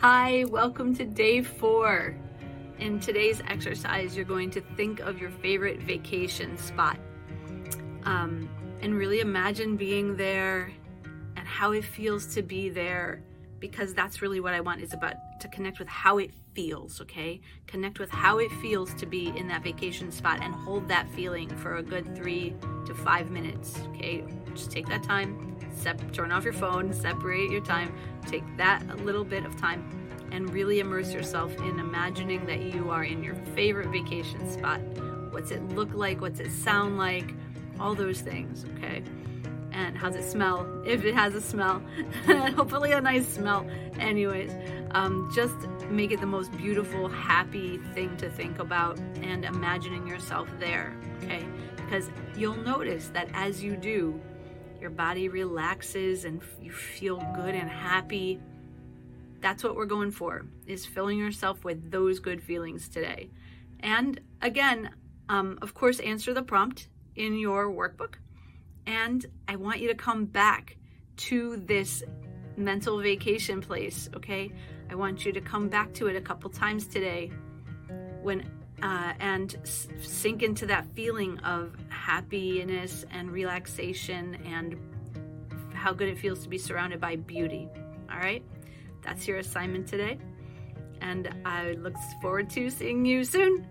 Hi, welcome to day four. In today's exercise, you're going to think of your favorite vacation spot um, and really imagine being there and how it feels to be there because that's really what I want is about to connect with how it feels, okay? Connect with how it feels to be in that vacation spot and hold that feeling for a good three to five minutes, okay? Just take that time, sep- turn off your phone, separate your time, take that little bit of time and really immerse yourself in imagining that you are in your favorite vacation spot. What's it look like? What's it sound like? All those things, okay? And how's it smell? If it has a smell, hopefully a nice smell. Anyways, um, just make it the most beautiful, happy thing to think about and imagining yourself there, okay? Because you'll notice that as you do, your body relaxes and you feel good and happy. That's what we're going for, is filling yourself with those good feelings today. And again, um, of course, answer the prompt in your workbook. And I want you to come back to this mental vacation place, okay? I want you to come back to it a couple times today when uh, and s- sink into that feeling of happiness and relaxation and how good it feels to be surrounded by beauty. All right? That's your assignment today. And I look forward to seeing you soon.